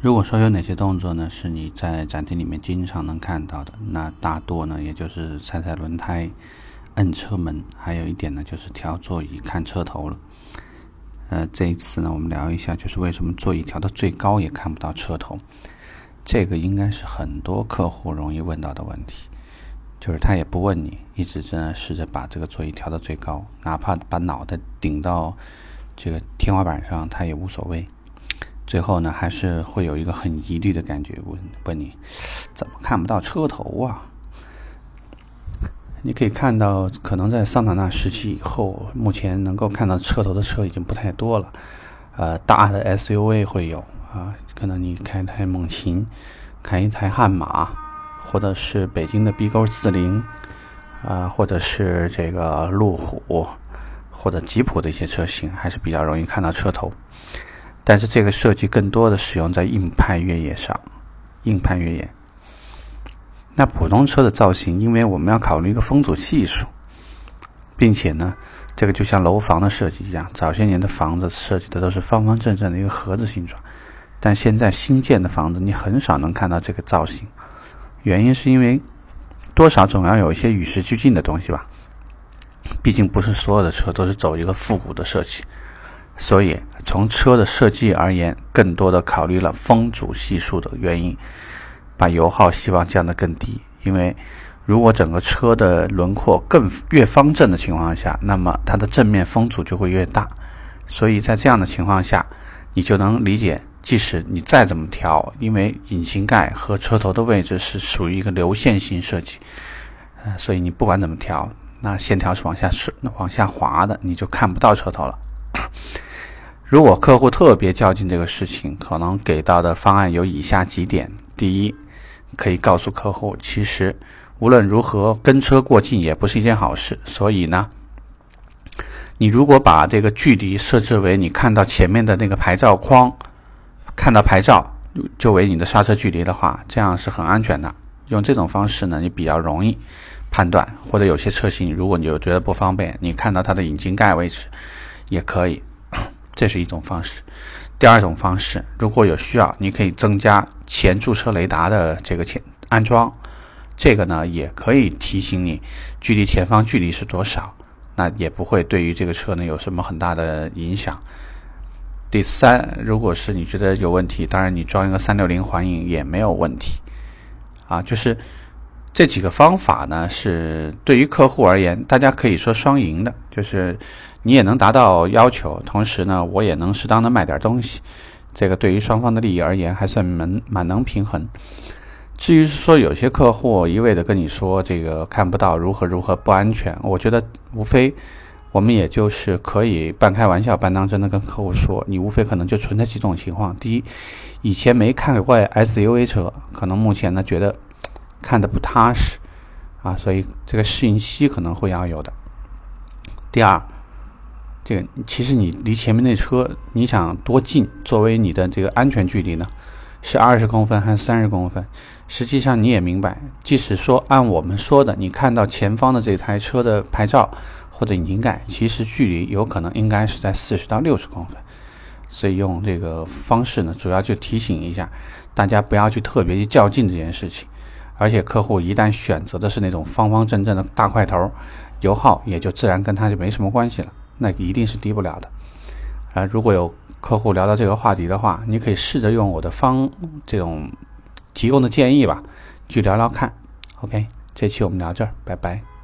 如果说有哪些动作呢，是你在展厅里面经常能看到的，那大多呢，也就是踩踩轮胎、摁车门，还有一点呢，就是调座椅、看车头了。呃，这一次呢，我们聊一下，就是为什么座椅调到最高也看不到车头。这个应该是很多客户容易问到的问题，就是他也不问你，一直在试着把这个座椅调到最高，哪怕把脑袋顶到这个天花板上，他也无所谓。最后呢，还是会有一个很疑虑的感觉，问问你，怎么看不到车头啊？你可以看到，可能在桑塔纳时期以后，目前能够看到车头的车已经不太多了。呃，大的 SUV 会有啊，可能你开台猛禽，开一台悍马，或者是北京的 B 勾四零，啊，或者是这个路虎或者吉普的一些车型，还是比较容易看到车头。但是这个设计更多的使用在硬派越野上，硬派越野。那普通车的造型，因为我们要考虑一个风阻系数，并且呢，这个就像楼房的设计一样，早些年的房子设计的都是方方正正的一个盒子形状，但现在新建的房子你很少能看到这个造型，原因是因为多少总要有一些与时俱进的东西吧，毕竟不是所有的车都是走一个复古的设计。所以，从车的设计而言，更多的考虑了风阻系数的原因，把油耗希望降得更低。因为，如果整个车的轮廓更越方正的情况下，那么它的正面风阻就会越大。所以在这样的情况下，你就能理解，即使你再怎么调，因为引擎盖和车头的位置是属于一个流线型设计，呃，所以你不管怎么调，那线条是往下顺、往下滑的，你就看不到车头了。如果客户特别较劲这个事情，可能给到的方案有以下几点：第一，可以告诉客户，其实无论如何跟车过近也不是一件好事。所以呢，你如果把这个距离设置为你看到前面的那个牌照框，看到牌照就为你的刹车距离的话，这样是很安全的。用这种方式呢，你比较容易判断。或者有些车型，如果你又觉得不方便，你看到它的引擎盖位置也可以。这是一种方式，第二种方式，如果有需要，你可以增加前驻车雷达的这个前安装，这个呢也可以提醒你距离前方距离是多少，那也不会对于这个车呢有什么很大的影响。第三，如果是你觉得有问题，当然你装一个三六零环影也没有问题，啊，就是这几个方法呢是对于客户而言，大家可以说双赢的，就是。你也能达到要求，同时呢，我也能适当的卖点东西，这个对于双方的利益而言还算蛮蛮能平衡。至于说有些客户一味的跟你说这个看不到如何如何不安全，我觉得无非我们也就是可以半开玩笑半当真的跟客户说，你无非可能就存在几种情况：第一，以前没看过 SUV 车，可能目前呢觉得看的不踏实啊，所以这个适应期可能会要有的；第二。这个其实你离前面那车，你想多近？作为你的这个安全距离呢，是二十公分还是三十公分？实际上你也明白，即使说按我们说的，你看到前方的这台车的牌照或者引擎盖，其实距离有可能应该是在四十到六十公分。所以用这个方式呢，主要就提醒一下大家，不要去特别去较劲这件事情。而且客户一旦选择的是那种方方正正的大块头，油耗也就自然跟他就没什么关系了。那一定是低不了的，啊，如果有客户聊到这个话题的话，你可以试着用我的方这种提供的建议吧，去聊聊看。OK，这期我们聊这儿，拜拜。